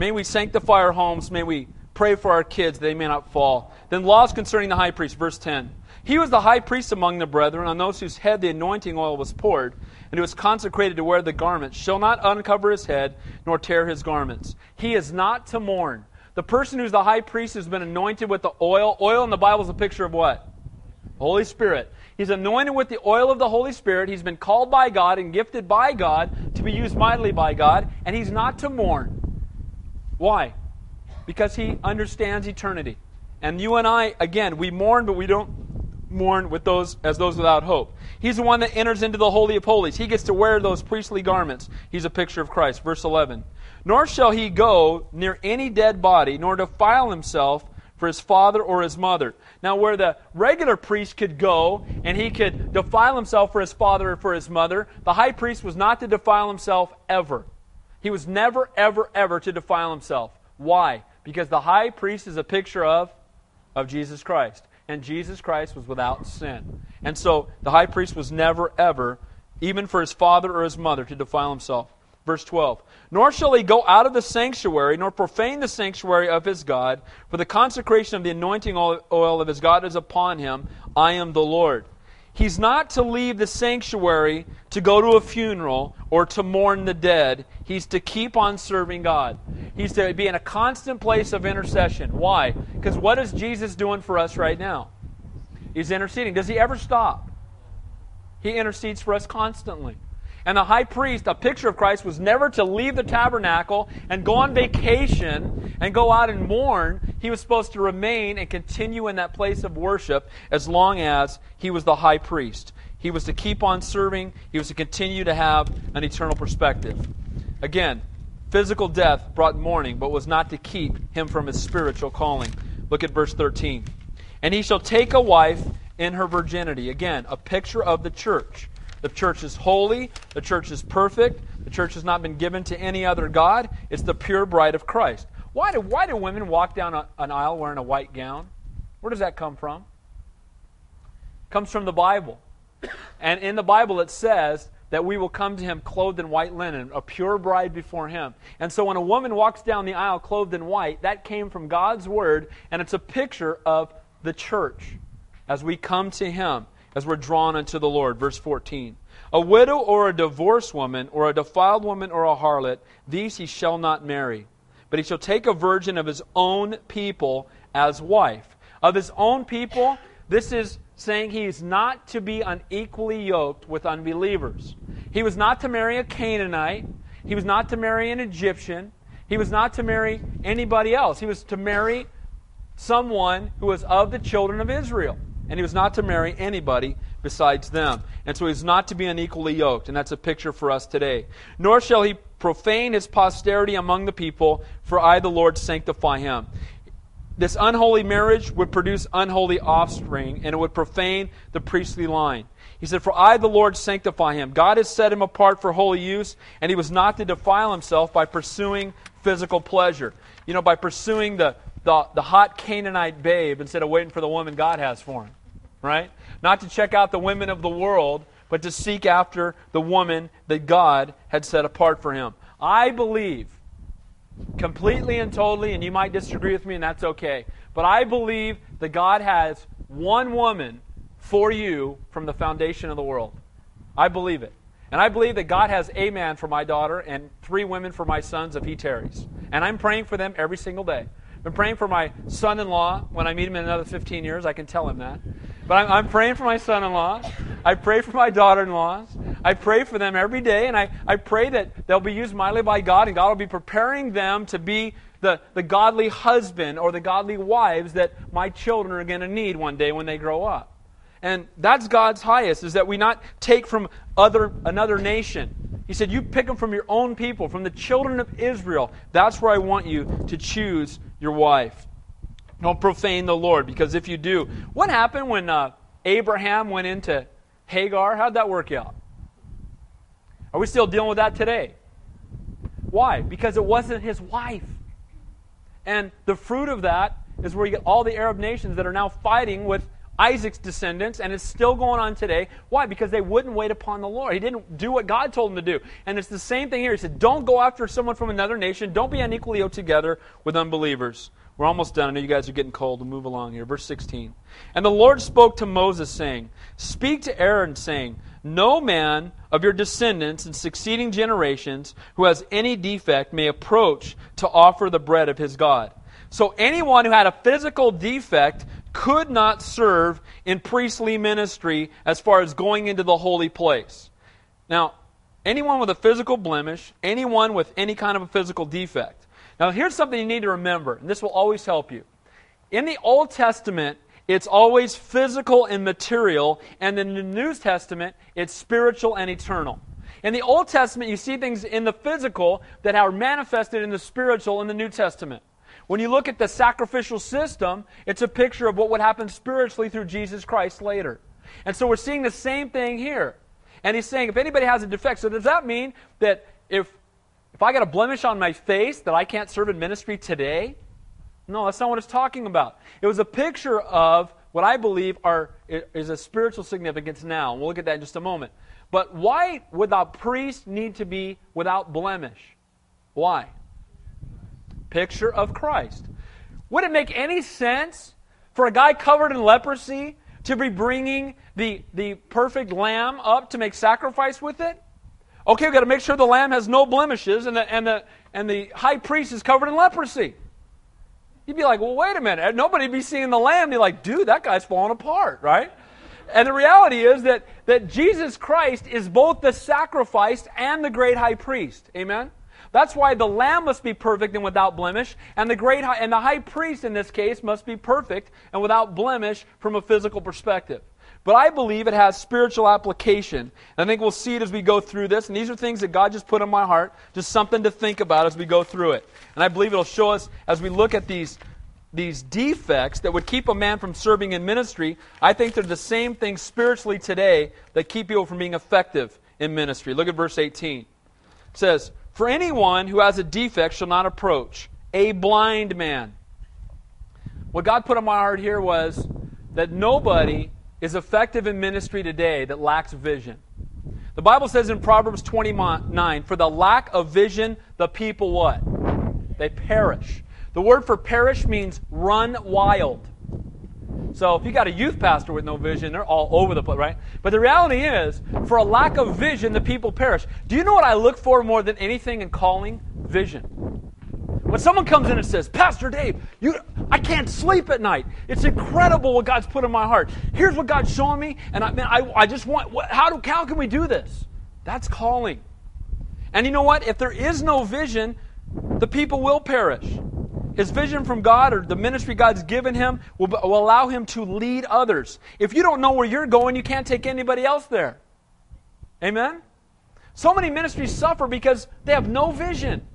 May we sanctify our homes. May we pray for our kids they may not fall. Then laws concerning the high priest, verse 10. He was the high priest among the brethren, on those whose head the anointing oil was poured and who is consecrated to wear the garment shall not uncover his head nor tear his garments. He is not to mourn. The person who's the high priest has been anointed with the oil. Oil in the Bible is a picture of what? Holy Spirit. He's anointed with the oil of the Holy Spirit. He's been called by God and gifted by God to be used mightily by God, and he's not to mourn. Why? Because he understands eternity. And you and I, again, we mourn, but we don't mourn with those as those without hope. He's the one that enters into the holy of holies. He gets to wear those priestly garments. He's a picture of Christ. Verse 11. Nor shall he go near any dead body, nor defile himself for his father or his mother. Now, where the regular priest could go and he could defile himself for his father or for his mother, the high priest was not to defile himself ever. He was never, ever, ever to defile himself. Why? Because the high priest is a picture of, of Jesus Christ and Jesus Christ was without sin. And so the high priest was never, ever, even for his father or his mother, to defile himself. Verse 12 Nor shall he go out of the sanctuary, nor profane the sanctuary of his God, for the consecration of the anointing oil of his God is upon him. I am the Lord. He's not to leave the sanctuary to go to a funeral or to mourn the dead. He's to keep on serving God. He's to be in a constant place of intercession. Why? Because what is Jesus doing for us right now? He's interceding. Does he ever stop? He intercedes for us constantly. And the high priest, a picture of Christ, was never to leave the tabernacle and go on vacation and go out and mourn. He was supposed to remain and continue in that place of worship as long as he was the high priest. He was to keep on serving, he was to continue to have an eternal perspective. Again, physical death brought mourning, but was not to keep him from his spiritual calling. Look at verse 13. And he shall take a wife in her virginity. Again, a picture of the church. The church is holy. The church is perfect. The church has not been given to any other God. It's the pure bride of Christ. Why do, why do women walk down a, an aisle wearing a white gown? Where does that come from? It comes from the Bible. And in the Bible it says that we will come to him clothed in white linen, a pure bride before him. And so when a woman walks down the aisle clothed in white, that came from God's word, and it's a picture of the church as we come to him as we're drawn unto the Lord. Verse 14. A widow or a divorced woman, or a defiled woman or a harlot, these he shall not marry. But he shall take a virgin of his own people as wife. Of his own people, this is saying he is not to be unequally yoked with unbelievers. He was not to marry a Canaanite. He was not to marry an Egyptian. He was not to marry anybody else. He was to marry someone who was of the children of Israel and he was not to marry anybody besides them. And so he's not to be unequally yoked, and that's a picture for us today. Nor shall he profane his posterity among the people, for I, the Lord, sanctify him. this unholy marriage would produce unholy offspring, and it would profane the priestly line. He said, For I, the Lord, sanctify him. God has set him apart for holy use, and he was not to defile himself by pursuing physical pleasure. You know, by pursuing the, the, the hot Canaanite babe instead of waiting for the woman God has for him. Right? Not to check out the women of the world, but to seek after the woman that God had set apart for him. I believe completely and totally, and you might disagree with me, and that's okay. But I believe that God has one woman for you from the foundation of the world. I believe it. And I believe that God has a man for my daughter and three women for my sons if he tarries. And I'm praying for them every single day. Been praying for my son in law. When I meet him in another 15 years, I can tell him that. But I'm, I'm praying for my son in law. I pray for my daughter in laws. I pray for them every day, and I, I pray that they'll be used mightily by God, and God will be preparing them to be the, the godly husband or the godly wives that my children are going to need one day when they grow up. And that's God's highest, is that we not take from other another nation. He said, You pick them from your own people, from the children of Israel. That's where I want you to choose your wife. Don't profane the Lord, because if you do, what happened when uh, Abraham went into Hagar? How'd that work out? Are we still dealing with that today? Why? Because it wasn't his wife. And the fruit of that is where you get all the Arab nations that are now fighting with Isaac's descendants, and it's still going on today. Why? Because they wouldn't wait upon the Lord. He didn't do what God told him to do. And it's the same thing here. He said, Don't go after someone from another nation. Don't be unequally yoked together with unbelievers. We're almost done. I know you guys are getting cold. We'll move along here. Verse 16. And the Lord spoke to Moses, saying, Speak to Aaron, saying, No man of your descendants in succeeding generations who has any defect may approach to offer the bread of his God. So anyone who had a physical defect could not serve in priestly ministry as far as going into the holy place. Now, anyone with a physical blemish, anyone with any kind of a physical defect, now, here's something you need to remember, and this will always help you. In the Old Testament, it's always physical and material, and in the New Testament, it's spiritual and eternal. In the Old Testament, you see things in the physical that are manifested in the spiritual in the New Testament. When you look at the sacrificial system, it's a picture of what would happen spiritually through Jesus Christ later. And so we're seeing the same thing here. And he's saying if anybody has a defect, so does that mean that if if I got a blemish on my face that I can't serve in ministry today? No, that's not what it's talking about. It was a picture of what I believe are, is a spiritual significance now. We'll look at that in just a moment. But why would a priest need to be without blemish? Why? Picture of Christ. Would it make any sense for a guy covered in leprosy to be bringing the, the perfect lamb up to make sacrifice with it? Okay, we've got to make sure the lamb has no blemishes and the, and the, and the high priest is covered in leprosy. You'd be like, well, wait a minute. Nobody'd be seeing the lamb. Be like, dude, that guy's falling apart, right? And the reality is that, that Jesus Christ is both the sacrifice and the great high priest. Amen? That's why the lamb must be perfect and without blemish, and the great high, and the high priest in this case must be perfect and without blemish from a physical perspective. But I believe it has spiritual application. And I think we'll see it as we go through this. And these are things that God just put in my heart, just something to think about as we go through it. And I believe it'll show us as we look at these, these defects that would keep a man from serving in ministry. I think they're the same things spiritually today that keep people from being effective in ministry. Look at verse 18. It says, For anyone who has a defect shall not approach a blind man. What God put on my heart here was that nobody is effective in ministry today that lacks vision. The Bible says in Proverbs 29, for the lack of vision, the people what? They perish. The word for perish means run wild. So if you got a youth pastor with no vision, they're all over the place, right? But the reality is, for a lack of vision, the people perish. Do you know what I look for more than anything in calling? Vision. When someone comes in and says, Pastor Dave, you, I can't sleep at night. It's incredible what God's put in my heart. Here's what God's showing me, and I, man, I, I just want, what, how, do, how can we do this? That's calling. And you know what? If there is no vision, the people will perish. His vision from God or the ministry God's given him will, will allow him to lead others. If you don't know where you're going, you can't take anybody else there. Amen? So many ministries suffer because they have no vision.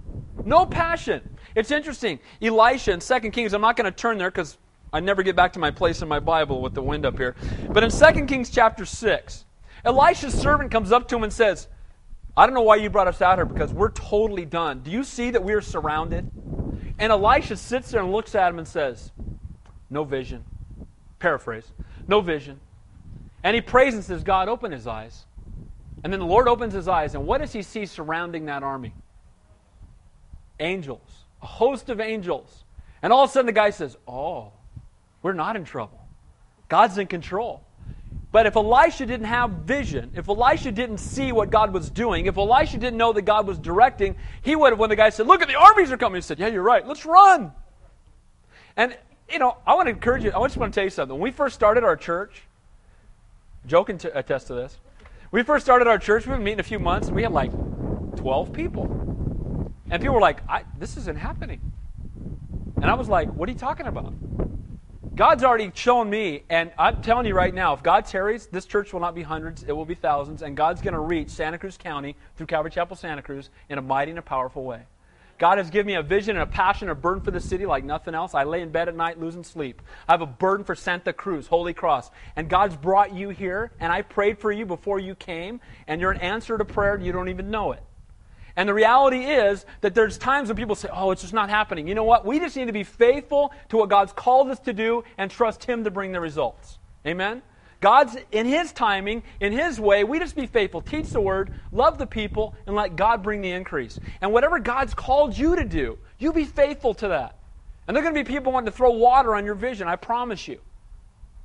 No passion. It's interesting. Elisha in 2 Kings, I'm not going to turn there because I never get back to my place in my Bible with the wind up here. But in 2 Kings chapter 6, Elisha's servant comes up to him and says, I don't know why you brought us out here because we're totally done. Do you see that we are surrounded? And Elisha sits there and looks at him and says, No vision. Paraphrase. No vision. And he prays and says, God, open his eyes. And then the Lord opens his eyes, and what does he see surrounding that army? Angels, a host of angels. And all of a sudden the guy says, Oh, we're not in trouble. God's in control. But if Elisha didn't have vision, if Elisha didn't see what God was doing, if Elisha didn't know that God was directing, he would have, when the guy said, Look at the armies are coming, he said, Yeah, you're right, let's run. And, you know, I want to encourage you, I just want to tell you something. When we first started our church, Joe can t- attest to this. We first started our church, we've been meeting a few months, and we had like 12 people. And people were like, This isn't happening. And I was like, What are you talking about? God's already shown me, and I'm telling you right now, if God tarries, this church will not be hundreds, it will be thousands, and God's going to reach Santa Cruz County through Calvary Chapel Santa Cruz in a mighty and a powerful way. God has given me a vision and a passion, a burden for the city like nothing else. I lay in bed at night losing sleep. I have a burden for Santa Cruz, Holy Cross. And God's brought you here, and I prayed for you before you came, and you're an answer to prayer, you don't even know it. And the reality is that there's times when people say, oh, it's just not happening. You know what? We just need to be faithful to what God's called us to do and trust Him to bring the results. Amen? God's in His timing, in His way. We just be faithful. Teach the Word, love the people, and let God bring the increase. And whatever God's called you to do, you be faithful to that. And there are going to be people wanting to throw water on your vision, I promise you.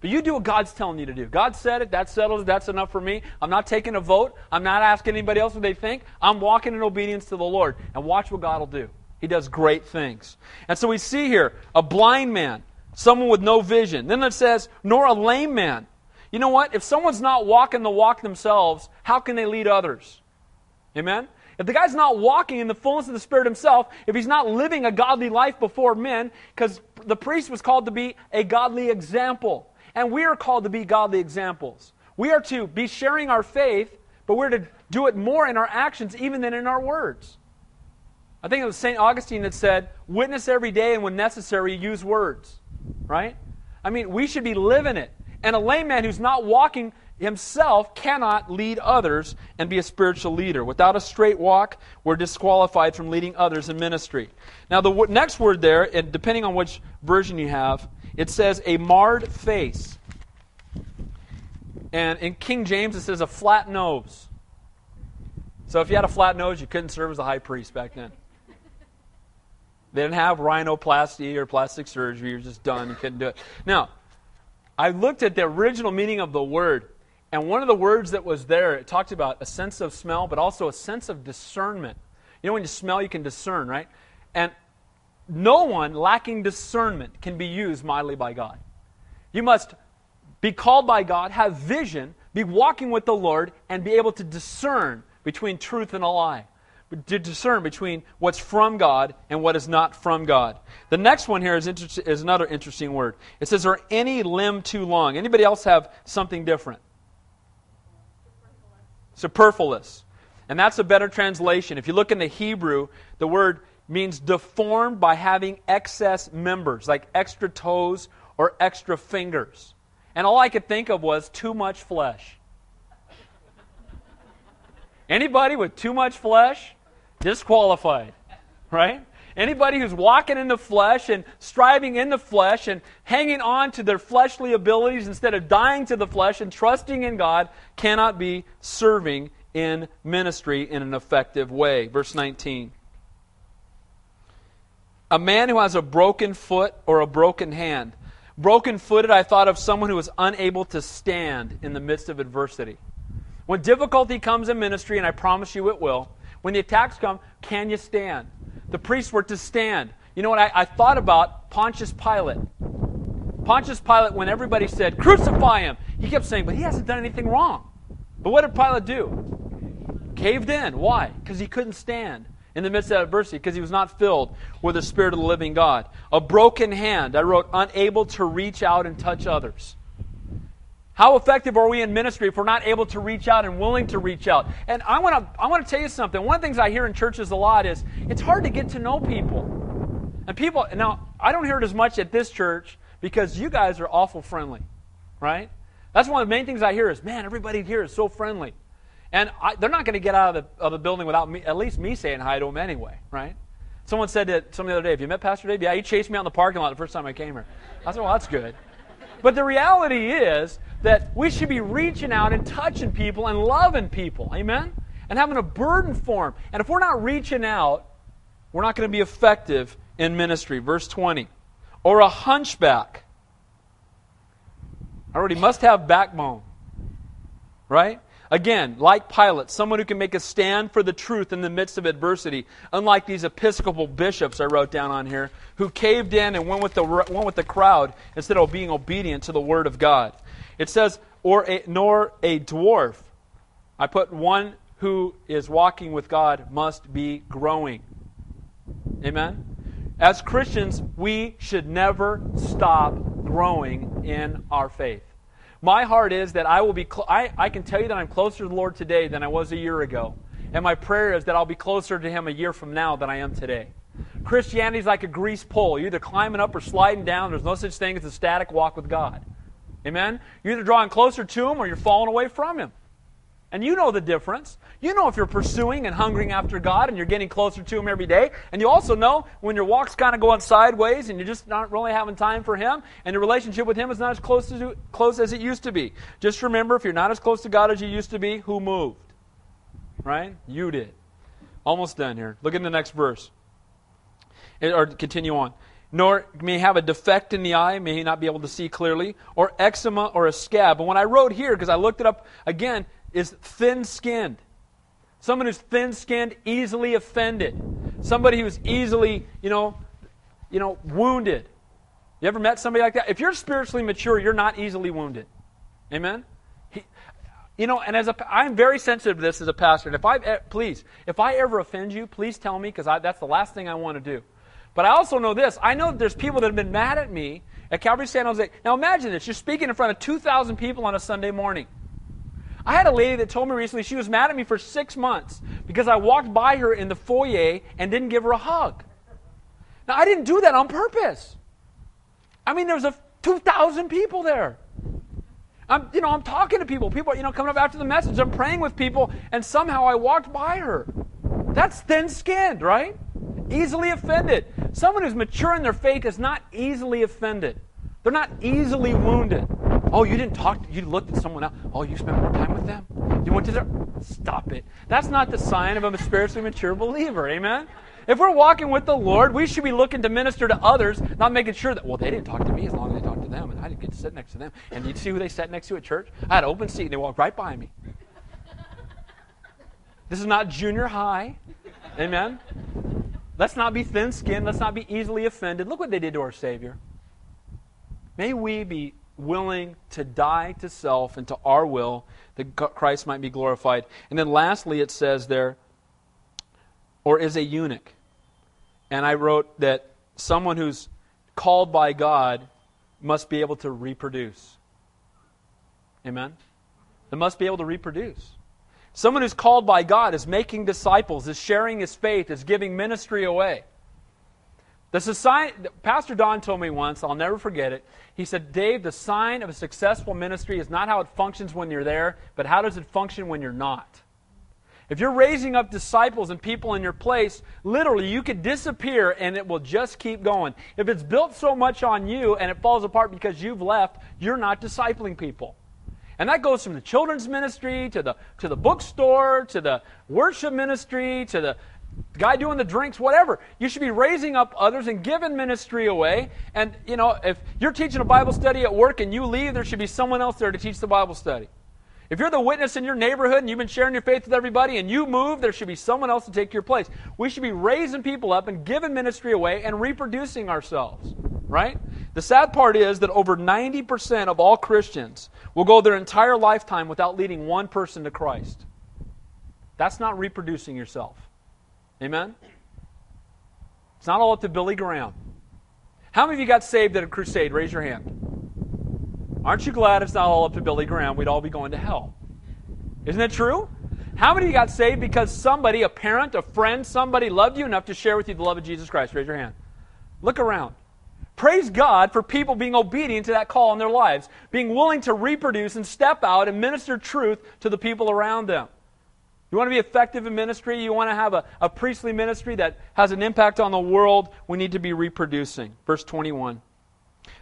But you do what God's telling you to do. God said it, that settles it, that's enough for me. I'm not taking a vote. I'm not asking anybody else what they think. I'm walking in obedience to the Lord. And watch what God will do. He does great things. And so we see here a blind man, someone with no vision. Then it says, nor a lame man. You know what? If someone's not walking the walk themselves, how can they lead others? Amen? If the guy's not walking in the fullness of the Spirit himself, if he's not living a godly life before men, because the priest was called to be a godly example. And we are called to be godly examples. We are to be sharing our faith, but we're to do it more in our actions even than in our words. I think it was St. Augustine that said, witness every day and when necessary, use words. Right? I mean, we should be living it. And a layman who's not walking himself cannot lead others and be a spiritual leader. Without a straight walk, we're disqualified from leading others in ministry. Now, the next word there, and depending on which version you have, it says a marred face. And in King James, it says a flat nose. So if you had a flat nose, you couldn't serve as a high priest back then. They didn't have rhinoplasty or plastic surgery. You're just done. You couldn't do it. Now, I looked at the original meaning of the word, and one of the words that was there, it talked about a sense of smell, but also a sense of discernment. You know, when you smell, you can discern, right? And no one lacking discernment can be used mightily by God. You must be called by God, have vision, be walking with the Lord, and be able to discern between truth and a lie. To discern between what's from God and what is not from God. The next one here is, inter- is another interesting word. It says, "Are any limb too long?" Anybody else have something different? Superfluous. Superfluous. And that's a better translation. If you look in the Hebrew, the word means deformed by having excess members, like extra toes or extra fingers. And all I could think of was too much flesh. Anybody with too much flesh, disqualified, right? Anybody who's walking in the flesh and striving in the flesh and hanging on to their fleshly abilities instead of dying to the flesh and trusting in God cannot be serving in ministry in an effective way. Verse 19. A man who has a broken foot or a broken hand. Broken footed, I thought of someone who is unable to stand in the midst of adversity. When difficulty comes in ministry, and I promise you it will, when the attacks come, can you stand? The priests were to stand. You know what? I, I thought about Pontius Pilate. Pontius Pilate, when everybody said, crucify him, he kept saying, but he hasn't done anything wrong. But what did Pilate do? Caved in. Why? Because he couldn't stand in the midst of adversity because he was not filled with the Spirit of the living God. A broken hand, I wrote, unable to reach out and touch others. How effective are we in ministry if we're not able to reach out and willing to reach out? And I want to I want to tell you something. One of the things I hear in churches a lot is it's hard to get to know people. And people now I don't hear it as much at this church because you guys are awful friendly, right? That's one of the main things I hear is, man, everybody here is so friendly. And I, they're not going to get out of the, of building without me, at least me saying hi to them anyway, right? Someone said to some the other day, have you met Pastor Dave? Yeah, he chased me out in the parking lot the first time I came here. I said, well, that's good. But the reality is that we should be reaching out and touching people and loving people. Amen? And having a burden for them. And if we're not reaching out, we're not going to be effective in ministry. Verse 20. Or a hunchback. I already must have backbone. Right? Again, like Pilate, someone who can make a stand for the truth in the midst of adversity, unlike these Episcopal bishops I wrote down on here, who caved in and went with the, went with the crowd instead of being obedient to the Word of God. It says, or a, nor a dwarf. I put one who is walking with God must be growing. Amen? As Christians, we should never stop growing in our faith. My heart is that I will be, cl- I, I can tell you that I'm closer to the Lord today than I was a year ago. And my prayer is that I'll be closer to Him a year from now than I am today. Christianity is like a grease pole. You're either climbing up or sliding down. There's no such thing as a static walk with God. Amen? You're either drawing closer to Him or you're falling away from Him. And you know the difference. You know if you're pursuing and hungering after God and you're getting closer to Him every day. And you also know when your walk's kind of going sideways and you're just not really having time for Him and your relationship with Him is not as close, to, close as it used to be. Just remember if you're not as close to God as you used to be, who moved? Right? You did. Almost done here. Look at the next verse. Or continue on nor may have a defect in the eye, may he not be able to see clearly, or eczema or a scab. But when I wrote here, because I looked it up again, is thin skinned. Someone who's thin skinned, easily offended. Somebody who's easily, you know, you know, wounded. You ever met somebody like that? If you're spiritually mature, you're not easily wounded. Amen? He, you know, and as a, I'm very sensitive to this as a pastor. And if I, please, if I ever offend you, please tell me because that's the last thing I want to do. But I also know this. I know that there's people that have been mad at me at Calvary San Jose. Now imagine this. You're speaking in front of 2,000 people on a Sunday morning. I had a lady that told me recently she was mad at me for six months because I walked by her in the foyer and didn't give her a hug. Now, I didn't do that on purpose. I mean, there was a 2,000 people there. I'm, you know, I'm talking to people. People, you know, coming up after the message. I'm praying with people, and somehow I walked by her. That's thin-skinned, right? Easily offended. Someone who's mature in their faith is not easily offended. They're not easily wounded. Oh, you didn't talk, To, you looked at someone else. Oh, you spent more time with them? You went to their. Stop it. That's not the sign of a spiritually mature believer. Amen? If we're walking with the Lord, we should be looking to minister to others, not making sure that, well, they didn't talk to me as long as they talked to them, and I didn't get to sit next to them. And you see who they sat next to at church? I had an open seat, and they walked right by me. This is not junior high. Amen? Let's not be thin skinned. Let's not be easily offended. Look what they did to our Savior. May we be willing to die to self and to our will that Christ might be glorified. And then lastly, it says there, or is a eunuch. And I wrote that someone who's called by God must be able to reproduce. Amen? They must be able to reproduce. Someone who's called by God is making disciples, is sharing his faith, is giving ministry away. The society, Pastor Don told me once, I'll never forget it. He said, Dave, the sign of a successful ministry is not how it functions when you're there, but how does it function when you're not? If you're raising up disciples and people in your place, literally you could disappear and it will just keep going. If it's built so much on you and it falls apart because you've left, you're not discipling people. And that goes from the children's ministry to the, to the bookstore to the worship ministry to the guy doing the drinks, whatever. You should be raising up others and giving ministry away. And, you know, if you're teaching a Bible study at work and you leave, there should be someone else there to teach the Bible study. If you're the witness in your neighborhood and you've been sharing your faith with everybody and you move, there should be someone else to take your place. We should be raising people up and giving ministry away and reproducing ourselves, right? The sad part is that over 90% of all Christians will go their entire lifetime without leading one person to Christ. That's not reproducing yourself. Amen? It's not all up to Billy Graham. How many of you got saved at a crusade? Raise your hand. Aren't you glad it's not all up to Billy Graham? We'd all be going to hell. Isn't it true? How many of you got saved because somebody, a parent, a friend, somebody loved you enough to share with you the love of Jesus Christ? Raise your hand. Look around. Praise God for people being obedient to that call in their lives, being willing to reproduce and step out and minister truth to the people around them. You want to be effective in ministry? You want to have a, a priestly ministry that has an impact on the world? We need to be reproducing. Verse 21.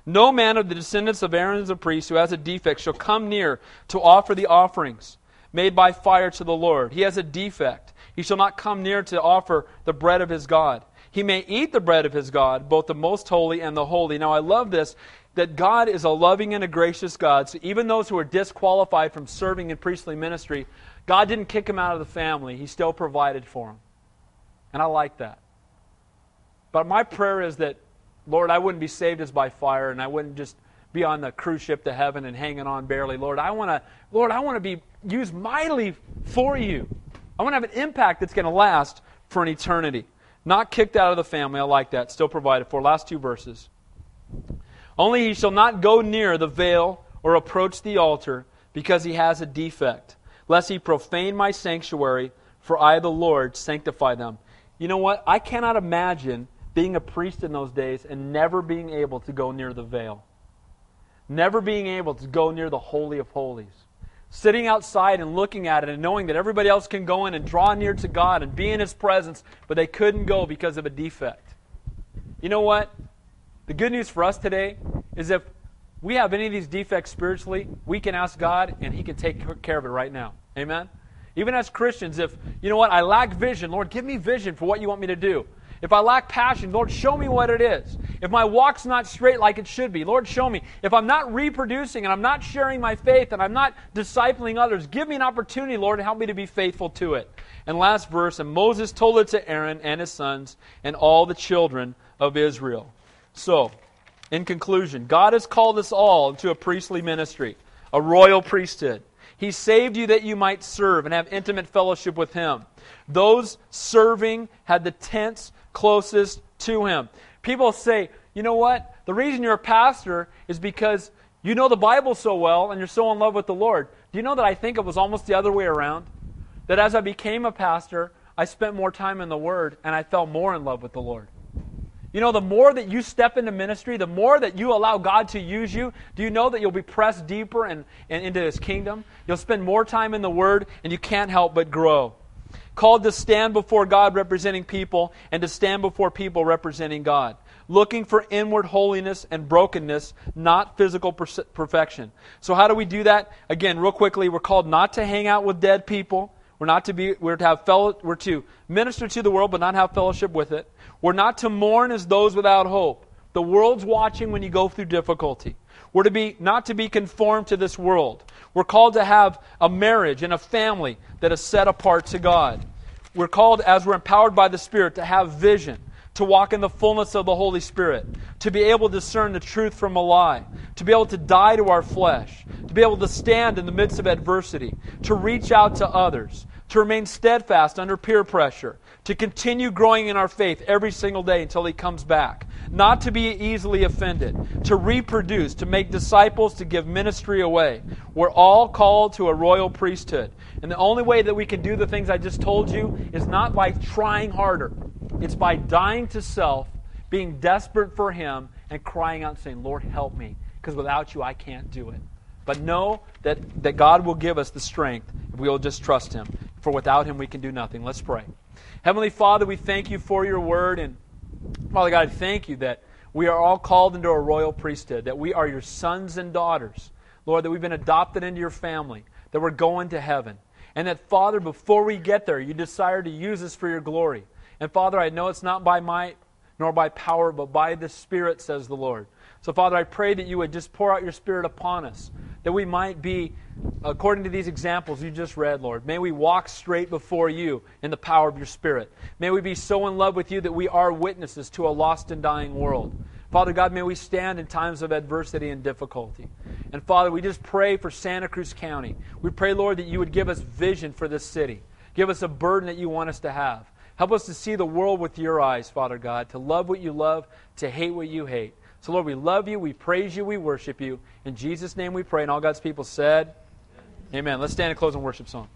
No man of the descendants of Aaron the priest who has a defect shall come near to offer the offerings made by fire to the Lord. He has a defect. He shall not come near to offer the bread of his God. He may eat the bread of his God, both the most holy and the holy. Now, I love this that God is a loving and a gracious God. So, even those who are disqualified from serving in priestly ministry, God didn't kick him out of the family. He still provided for him. And I like that. But my prayer is that, Lord, I wouldn't be saved as by fire and I wouldn't just be on the cruise ship to heaven and hanging on barely. Lord, I want to Lord, I want to be used mightily for you. I want to have an impact that's going to last for an eternity. Not kicked out of the family. I like that. Still provided for. Last two verses. Only he shall not go near the veil or approach the altar because he has a defect, lest he profane my sanctuary, for I, the Lord, sanctify them. You know what? I cannot imagine being a priest in those days and never being able to go near the veil, never being able to go near the Holy of Holies sitting outside and looking at it and knowing that everybody else can go in and draw near to God and be in His presence, but they couldn't go because of a defect. You know what? The good news for us today is if we have any of these defects spiritually, we can ask God and He can take care of it right now. Amen? Even as Christians, if, you know what, I lack vision, Lord, give me vision for what you want me to do. If I lack passion, Lord, show me what it is. If my walk's not straight like it should be, Lord, show me. If I'm not reproducing and I'm not sharing my faith and I'm not discipling others, give me an opportunity, Lord, to help me to be faithful to it. And last verse, and Moses told it to Aaron and his sons and all the children of Israel. So, in conclusion, God has called us all into a priestly ministry, a royal priesthood. He saved you that you might serve and have intimate fellowship with Him. Those serving had the tents closest to him. People say, you know what? The reason you're a pastor is because you know the Bible so well and you're so in love with the Lord. Do you know that I think it was almost the other way around? That as I became a pastor, I spent more time in the Word and I fell more in love with the Lord. You know, the more that you step into ministry, the more that you allow God to use you, do you know that you'll be pressed deeper and in, into His kingdom? You'll spend more time in the Word and you can't help but grow called to stand before God representing people and to stand before people representing God. Looking for inward holiness and brokenness, not physical per- perfection. So, how do we do that? Again, real quickly, we're called not to hang out with dead people. We're not to be. We're to have fellow. We're to minister to the world, but not have fellowship with it. We're not to mourn as those without hope. The world's watching when you go through difficulty. We're to be not to be conformed to this world. We're called to have a marriage and a family that is set apart to God. We're called, as we're empowered by the Spirit, to have vision, to walk in the fullness of the Holy Spirit, to be able to discern the truth from a lie, to be able to die to our flesh, to be able to stand in the midst of adversity, to reach out to others, to remain steadfast under peer pressure, to continue growing in our faith every single day until He comes back, not to be easily offended, to reproduce, to make disciples, to give ministry away. We're all called to a royal priesthood. And the only way that we can do the things I just told you is not by trying harder, it's by dying to self, being desperate for Him, and crying out and saying, Lord, help me, because without you, I can't do it. But know that, that God will give us the strength if we will just trust Him. For without Him, we can do nothing. Let's pray. Heavenly Father, we thank you for your word. And Father God, thank you that we are all called into a royal priesthood, that we are your sons and daughters. Lord, that we've been adopted into your family, that we're going to heaven. And that, Father, before we get there, you desire to use us for your glory. And Father, I know it's not by might nor by power, but by the Spirit, says the Lord. So, Father, I pray that you would just pour out your Spirit upon us, that we might be, according to these examples you just read, Lord, may we walk straight before you in the power of your Spirit. May we be so in love with you that we are witnesses to a lost and dying world. Father God, may we stand in times of adversity and difficulty. And Father, we just pray for Santa Cruz County. We pray, Lord, that you would give us vision for this city. Give us a burden that you want us to have. Help us to see the world with your eyes, Father God, to love what you love, to hate what you hate. So, Lord, we love you, we praise you, we worship you. In Jesus' name we pray. And all God's people said, Amen. Amen. Let's stand and close in worship song.